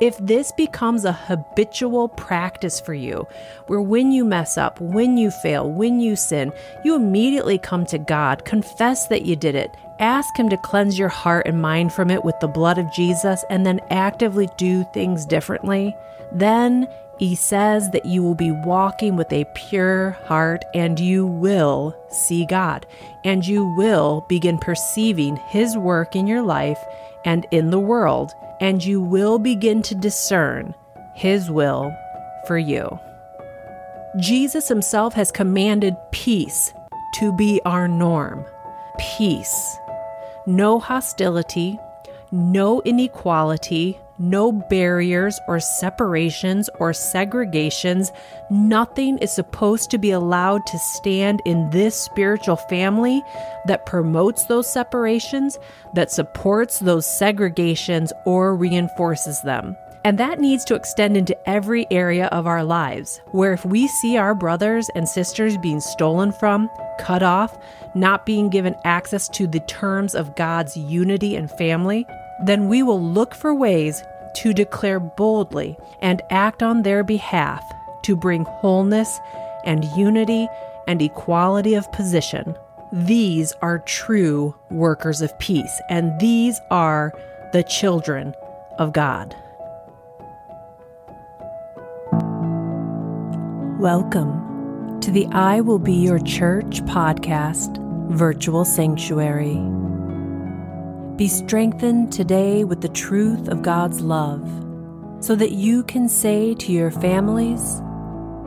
If this becomes a habitual practice for you, where when you mess up, when you fail, when you sin, you immediately come to God, confess that you did it, ask Him to cleanse your heart and mind from it with the blood of Jesus, and then actively do things differently, then He says that you will be walking with a pure heart and you will see God, and you will begin perceiving His work in your life and in the world and you will begin to discern His will for you. Jesus Himself has commanded peace to be our norm. Peace. No hostility, no inequality, no barriers or separations or segregations. Nothing is supposed to be allowed to stand in this spiritual family that promotes those separations, that supports those segregations, or reinforces them. And that needs to extend into every area of our lives, where if we see our brothers and sisters being stolen from, cut off, not being given access to the terms of God's unity and family, then we will look for ways to declare boldly and act on their behalf to bring wholeness and unity and equality of position. These are true workers of peace, and these are the children of God. Welcome to the I Will Be Your Church podcast virtual sanctuary. Be strengthened today with the truth of God's love so that you can say to your families,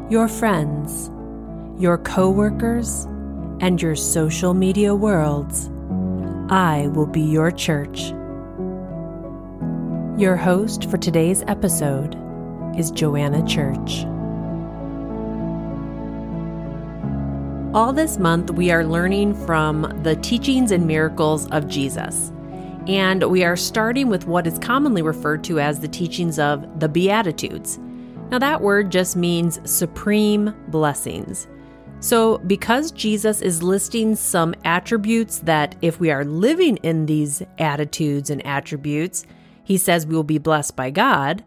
your friends, your coworkers, and your social media worlds, I will be your church. Your host for today's episode is Joanna Church. All this month, we are learning from the teachings and miracles of Jesus. And we are starting with what is commonly referred to as the teachings of the Beatitudes. Now, that word just means supreme blessings. So, because Jesus is listing some attributes that, if we are living in these attitudes and attributes, he says we will be blessed by God,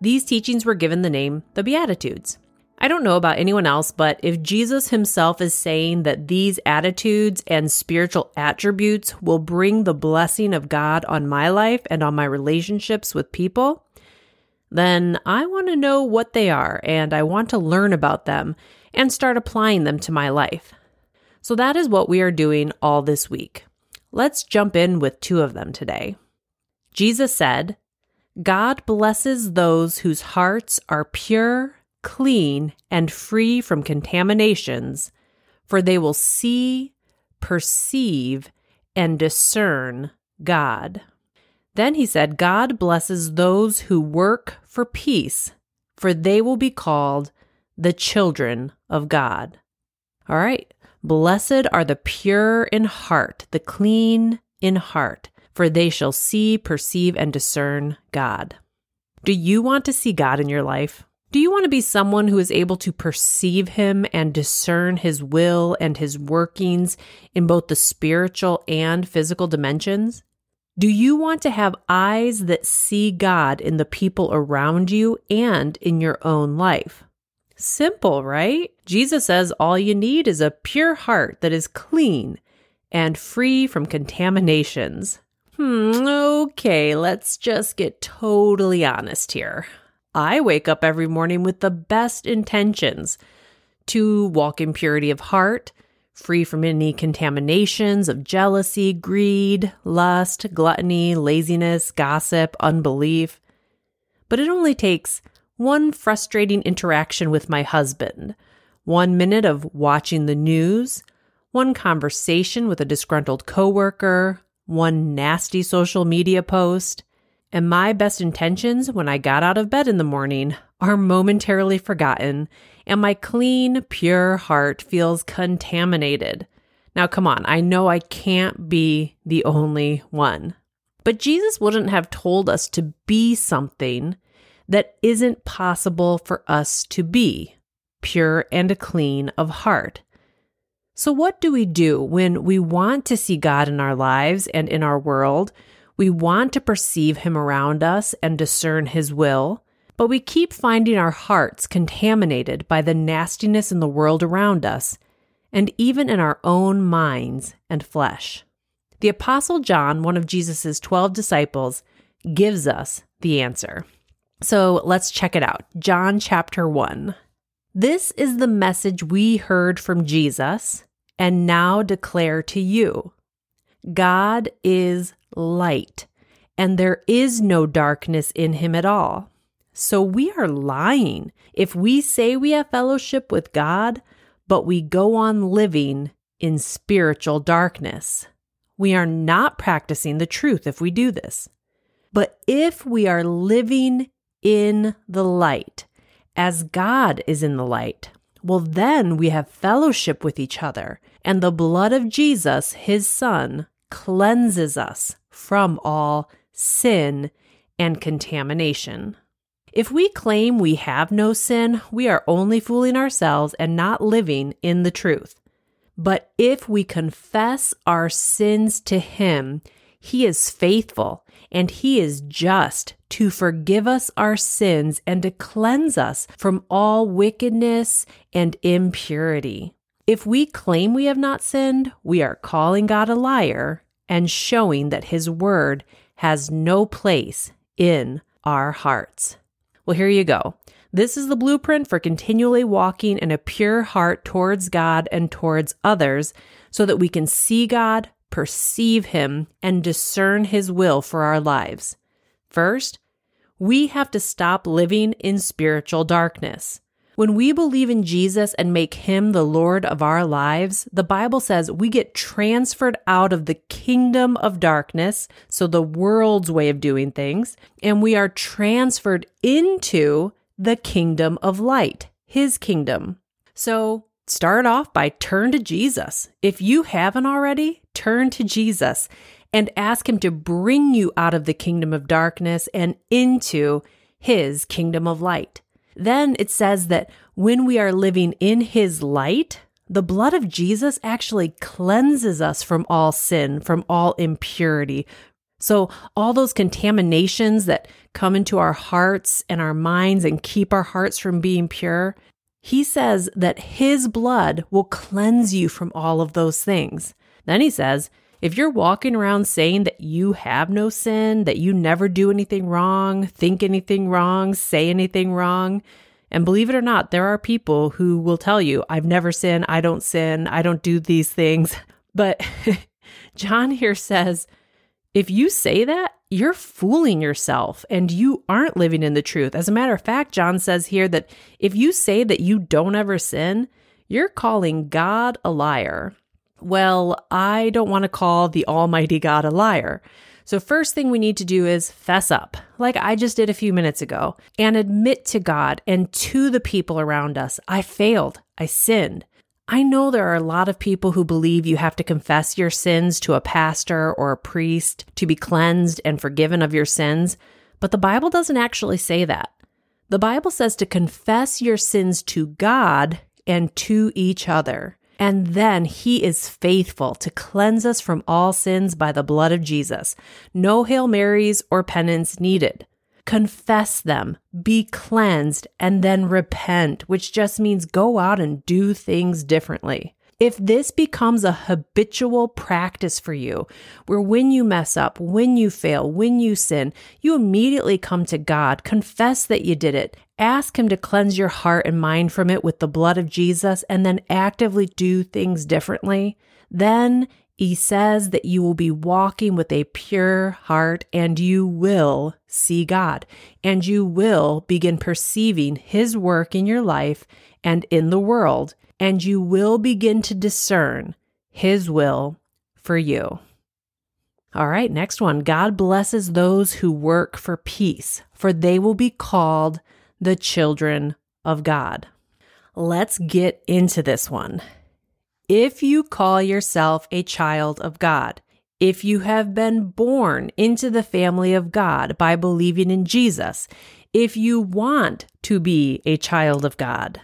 these teachings were given the name the Beatitudes. I don't know about anyone else, but if Jesus himself is saying that these attitudes and spiritual attributes will bring the blessing of God on my life and on my relationships with people, then I want to know what they are and I want to learn about them and start applying them to my life. So that is what we are doing all this week. Let's jump in with two of them today. Jesus said, God blesses those whose hearts are pure clean, and free from contaminations, for they will see, perceive, and discern God. Then he said, God blesses those who work for peace, for they will be called the children of God. All right. Blessed are the pure in heart, the clean in heart, for they shall see, perceive, and discern God. Do you want to see God in your life? Do you want to be someone who is able to perceive Him and discern His will and His workings in both the spiritual and physical dimensions? Do you want to have eyes that see God in the people around you and in your own life? Simple, right? Jesus says all you need is a pure heart that is clean and free from contaminations. Hmm, okay, let's just get totally honest here. I wake up every morning with the best intentions to walk in purity of heart, free from any contaminations of jealousy, greed, lust, gluttony, laziness, gossip, unbelief. But it only takes one frustrating interaction with my husband, one minute of watching the news, one conversation with a disgruntled coworker, one nasty social media post, and my best intentions when I got out of bed in the morning are momentarily forgotten, and my clean, pure heart feels contaminated. Now, come on, I know I can't be the only one. But Jesus wouldn't have told us to be something that isn't possible for us to be pure and clean of heart. So, what do we do when we want to see God in our lives and in our world? We want to perceive Him around us and discern His will, but we keep finding our hearts contaminated by the nastiness in the world around us and even in our own minds and flesh. The Apostle John, one of Jesus' 12 disciples, gives us the answer. So let's check it out. John chapter 1. This is the message we heard from Jesus and now declare to you God is light, and there is no darkness in him at all. So we are lying if we say we have fellowship with God, but we go on living in spiritual darkness. We are not practicing the truth if we do this. But if we are living in the light, as God is in the light, well, then we have fellowship with each other, and the blood of Jesus, his Son, cleanses us from all sin and contamination. If we claim we have no sin, we are only fooling ourselves and not living in the truth. But if we confess our sins to Him, He is faithful and He is just to forgive us our sins and to cleanse us from all wickedness and impurity. If we claim we have not sinned, we are calling God a liar and showing that His word has no place in our hearts. Well, here you go. This is the blueprint for continually walking in a pure heart towards God and towards others so that we can see God, perceive Him, and discern His will for our lives. First, we have to stop living in spiritual darkness. When we believe in Jesus and make him the Lord of our lives, the Bible says we get transferred out of the kingdom of darkness, so the world's way of doing things, and we are transferred into the kingdom of light, his kingdom. So start off by turn to Jesus. If you haven't already, turn to Jesus and ask him to bring you out of the kingdom of darkness and into his kingdom of light. Then it says that when we are living in his light, the blood of Jesus actually cleanses us from all sin, from all impurity. So, all those contaminations that come into our hearts and our minds and keep our hearts from being pure, he says that his blood will cleanse you from all of those things. Then he says, if you're walking around saying that you have no sin, that you never do anything wrong, think anything wrong, say anything wrong, and believe it or not, there are people who will tell you, I've never sinned, I don't sin, I don't do these things. But John here says, if you say that, you're fooling yourself and you aren't living in the truth. As a matter of fact, John says here that if you say that you don't ever sin, you're calling God a liar. Well, I don't want to call the Almighty God a liar. So, first thing we need to do is fess up, like I just did a few minutes ago, and admit to God and to the people around us I failed, I sinned. I know there are a lot of people who believe you have to confess your sins to a pastor or a priest to be cleansed and forgiven of your sins, but the Bible doesn't actually say that. The Bible says to confess your sins to God and to each other. And then he is faithful to cleanse us from all sins by the blood of Jesus. No Hail Marys or penance needed. Confess them, be cleansed, and then repent, which just means go out and do things differently. If this becomes a habitual practice for you, where when you mess up, when you fail, when you sin, you immediately come to God, confess that you did it, ask Him to cleanse your heart and mind from it with the blood of Jesus, and then actively do things differently, then he says that you will be walking with a pure heart and you will see God and you will begin perceiving His work in your life and in the world and you will begin to discern His will for you. All right, next one. God blesses those who work for peace, for they will be called the children of God. Let's get into this one. If you call yourself a child of God, if you have been born into the family of God by believing in Jesus, if you want to be a child of God,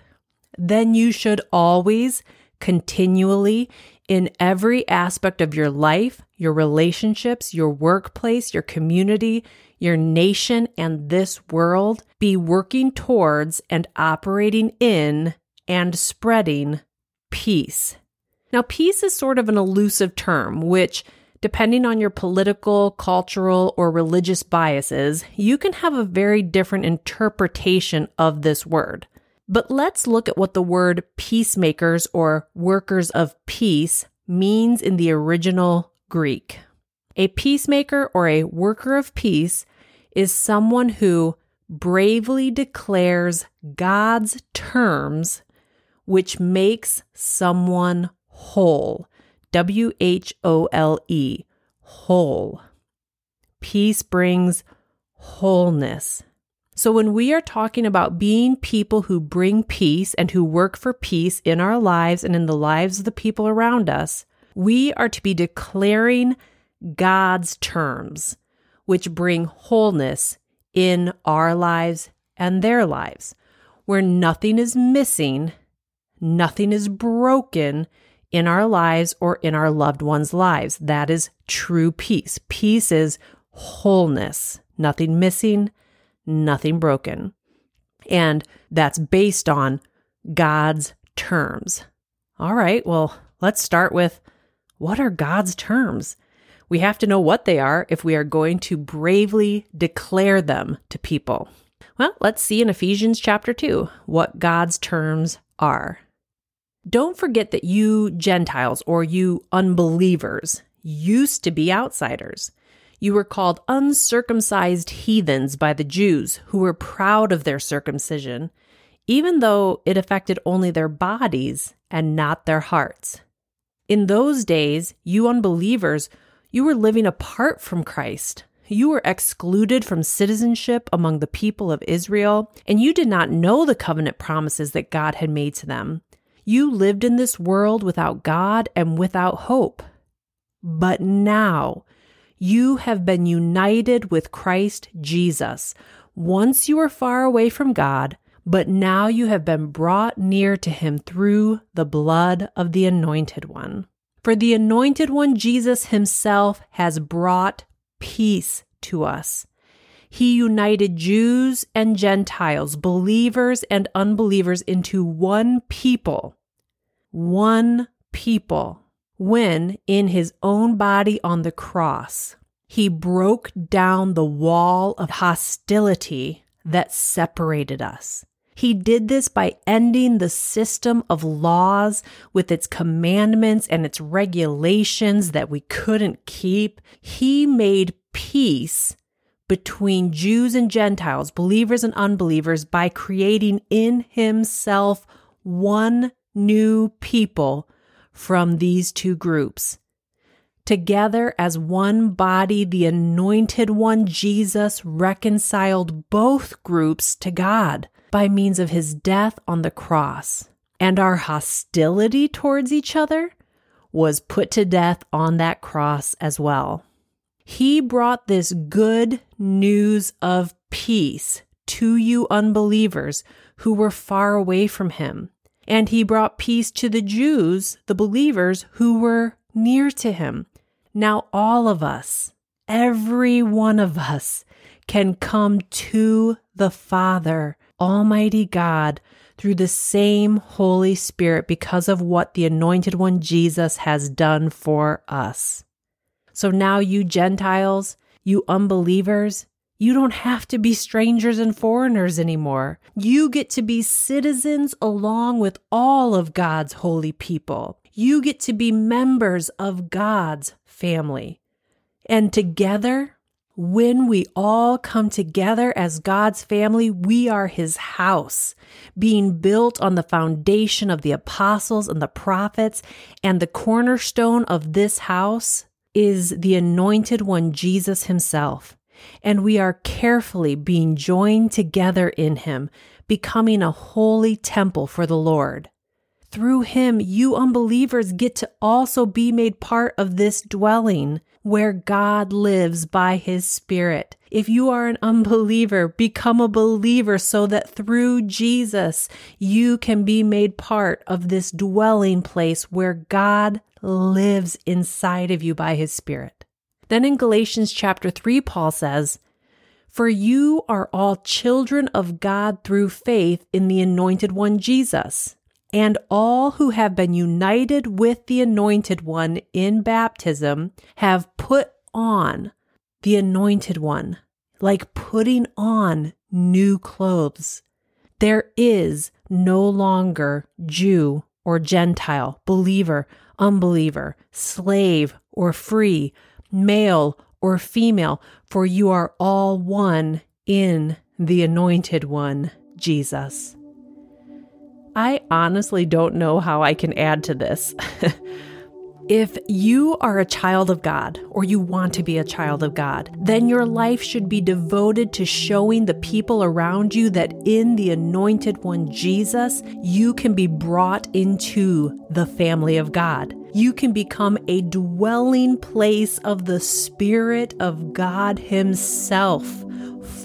then you should always, continually, in every aspect of your life, your relationships, your workplace, your community, your nation, and this world be working towards and operating in and spreading peace. Now, peace is sort of an elusive term, which, depending on your political, cultural, or religious biases, you can have a very different interpretation of this word. But let's look at what the word peacemakers or workers of peace means in the original Greek. A peacemaker or a worker of peace is someone who bravely declares God's terms, which makes someone whole. W H O L E, whole. Peace brings wholeness. So, when we are talking about being people who bring peace and who work for peace in our lives and in the lives of the people around us, we are to be declaring God's terms, which bring wholeness in our lives and their lives, where nothing is missing, nothing is broken in our lives or in our loved ones' lives. That is true peace. Peace is wholeness, nothing missing, nothing broken. And that's based on God's terms. All right, well, let's start with what are God's terms? We have to know what they are if we are going to bravely declare them to people. Well, let's see in Ephesians chapter 2 what God's terms are. Don't forget that you Gentiles or you unbelievers used to be outsiders. You were called uncircumcised heathens by the Jews who were proud of their circumcision, even though it affected only their bodies and not their hearts. In those days, you unbelievers you were living apart from Christ. You were excluded from citizenship among the people of Israel, and you did not know the covenant promises that God had made to them. You lived in this world without God and without hope. But now, you have been united with Christ Jesus. Once you were far away from God, but now you have been brought near to him through the blood of the Anointed One. For the anointed one, Jesus himself, has brought peace to us. He united Jews and Gentiles, believers and unbelievers into one people. One people. When in his own body on the cross, he broke down the wall of hostility that separated us. He did this by ending the system of laws with its commandments and its regulations that we couldn't keep. He made peace between Jews and Gentiles, believers and unbelievers, by creating in himself one new people from these two groups. Together as one body, the anointed one, Jesus, reconciled both groups to God by means of his death on the cross. And our hostility towards each other was put to death on that cross as well. He brought this good news of peace to you unbelievers who were far away from him. And he brought peace to the Jews, the believers who were near to him. Now, all of us, every one of us, can come to the Father Almighty God through the same Holy Spirit because of what the Anointed One Jesus has done for us. So now, you Gentiles, you unbelievers, you don't have to be strangers and foreigners anymore. You get to be citizens along with all of God's holy people. You get to be members of God's family. And together, when we all come together as God's family, we are His house, being built on the foundation of the apostles and the prophets. And the cornerstone of this house is the anointed one, Jesus Himself. And we are carefully being joined together in Him, becoming a holy temple for the Lord. Through Him, you unbelievers get to also be made part of this dwelling where God lives by his Spirit. If you are an unbeliever, become a believer so that through Jesus you can be made part of this dwelling place where God lives inside of you by his Spirit. Then in Galatians chapter 3, Paul says, For you are all children of God through faith in the anointed one Jesus. And all who have been united with the anointed one in baptism have put on the anointed one, like putting on new clothes. There is no longer Jew or Gentile, believer, unbeliever, slave or free, male or female, for you are all one in the anointed one, Jesus. I honestly don't know how I can add to this. If you are a child of God or you want to be a child of God, then your life should be devoted to showing the people around you that in the anointed one Jesus, you can be brought into the family of God. You can become a dwelling place of the Spirit of God Himself,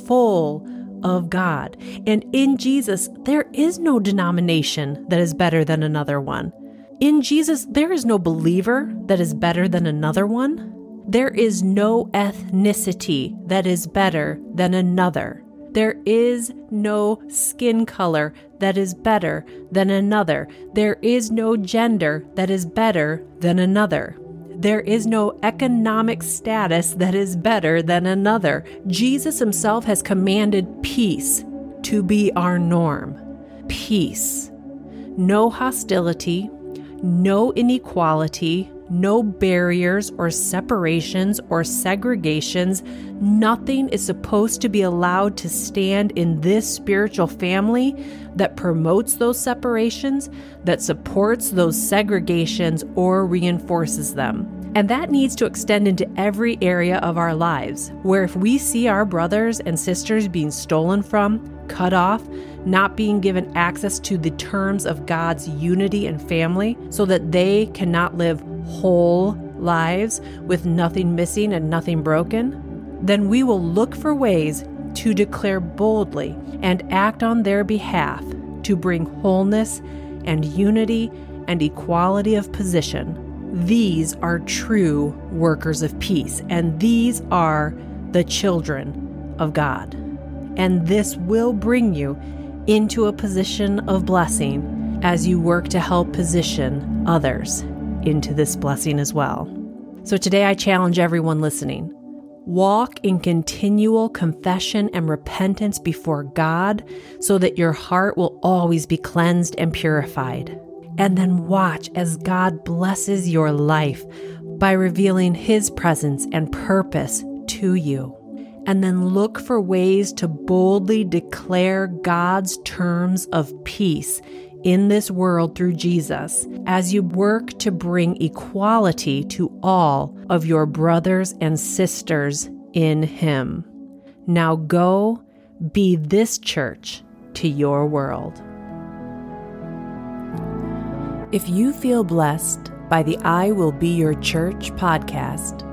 full of God. And in Jesus, there is no denomination that is better than another one. In Jesus, there is no believer that is better than another one. There is no ethnicity that is better than another. There is no skin color that is better than another. There is no gender that is better than another. There is no economic status that is better than another. Jesus himself has commanded peace to be our norm. Peace. No hostility, no inequality, no barriers or separations or segregations. Nothing is supposed to be allowed to stand in this spiritual family that promotes those separations, that supports those segregations, or reinforces them. And that needs to extend into every area of our lives, where if we see our brothers and sisters being stolen from, cut off, not being given access to the terms of God's unity and family so that they cannot live whole lives with nothing missing and nothing broken, then we will look for ways to declare boldly and act on their behalf to bring wholeness and unity and equality of position. These are true workers of peace, and these are the children of God. And this will bring you into a position of blessing as you work to help position others into this blessing as well. So today I challenge everyone listening walk in continual confession and repentance before God so that your heart will always be cleansed and purified. And then watch as God blesses your life by revealing His presence and purpose to you and then look for ways to boldly declare God's terms of peace in this world through Jesus as you work to bring equality to all of your brothers and sisters in Him. Now go be this church to your world. If you feel blessed by the I Will Be Your Church podcast,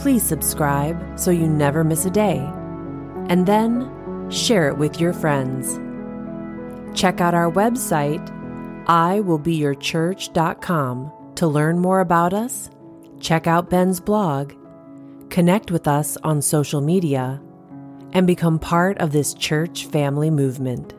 please subscribe so you never miss a day. And then share it with your friends. Check out our website, iwillbeyourchurch.com, to learn more about us, check out Ben's blog, connect with us on social media, and become part of this church family movement.